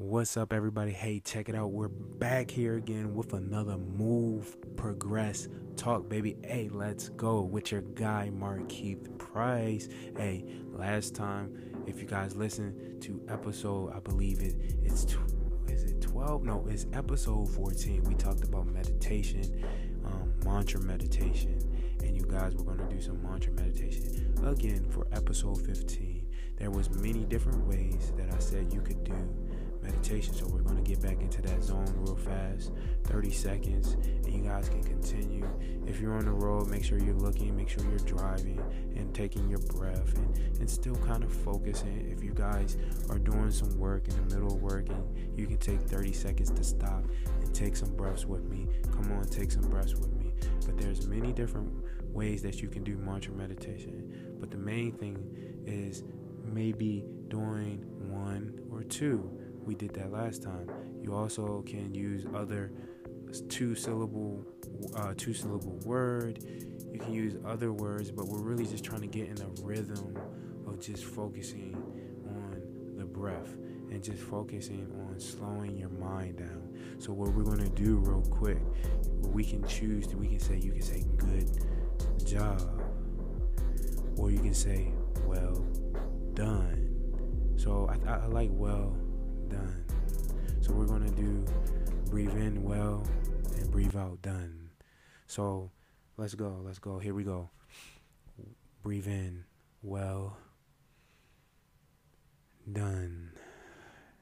What's up, everybody? Hey, check it out. We're back here again with another Move, Progress, Talk, baby. Hey, let's go with your guy, Mark Markeith Price. Hey, last time, if you guys listen to episode, I believe it, it's, is it 12? No, it's episode 14. We talked about meditation, um, mantra meditation, and you guys were going to do some mantra meditation again for episode 15. There was many different ways that I said you could do meditation. So we're going to get back into that zone real fast, 30 seconds, and you guys can continue. If you're on the road, make sure you're looking, make sure you're driving and taking your breath and, and still kind of focusing. If you guys are doing some work in the middle of working, you can take 30 seconds to stop and take some breaths with me. Come on, take some breaths with me. But there's many different ways that you can do mantra meditation. But the main thing is maybe doing one or two we did that last time. You also can use other two syllable uh, two syllable word. You can use other words, but we're really just trying to get in a rhythm of just focusing on the breath and just focusing on slowing your mind down. So what we're to do real quick, we can choose to we can say you can say good job or you can say well done. So I, I like well done. So we're to do breathe in well and breathe out done. So let's go. Let's go. Here we go. Breathe in well done.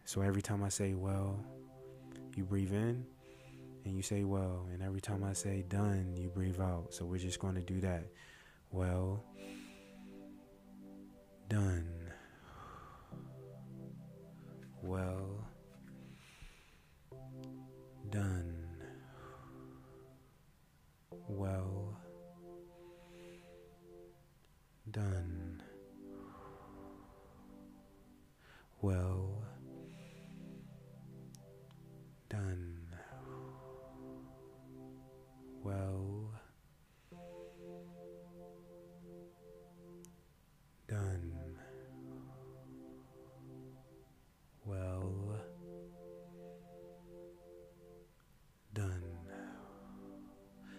So every time I say well, you breathe in and you say well. And every time I say done, you breathe out. So we're just going to do that. Well done done. Well done. Well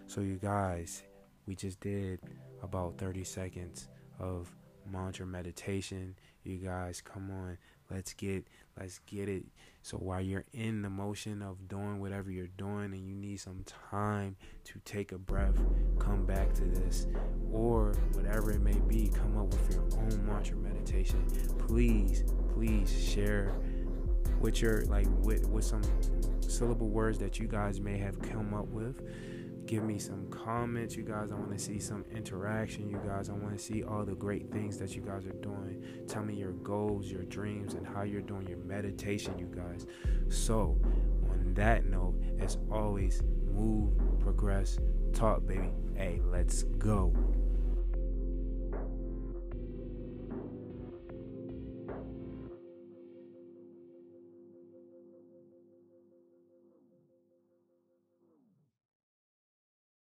So, you guys, we just did about 30 seconds of mantra meditation. You guys, come on, let's get let's get it. So while you're in the motion of doing whatever you're doing and you need some time to take a breath, come back to this or whatever it may be, come up with your own mantra meditation. Please, please share with your like with with some syllable words that you guys may have come up with give me some comments you guys. I want to see some interaction you guys. I want to see all the great things that you guys are doing. Tell me your goals your dreams and how you're doing your meditation you guys. So on that note as always move progress talk baby. Hey let's go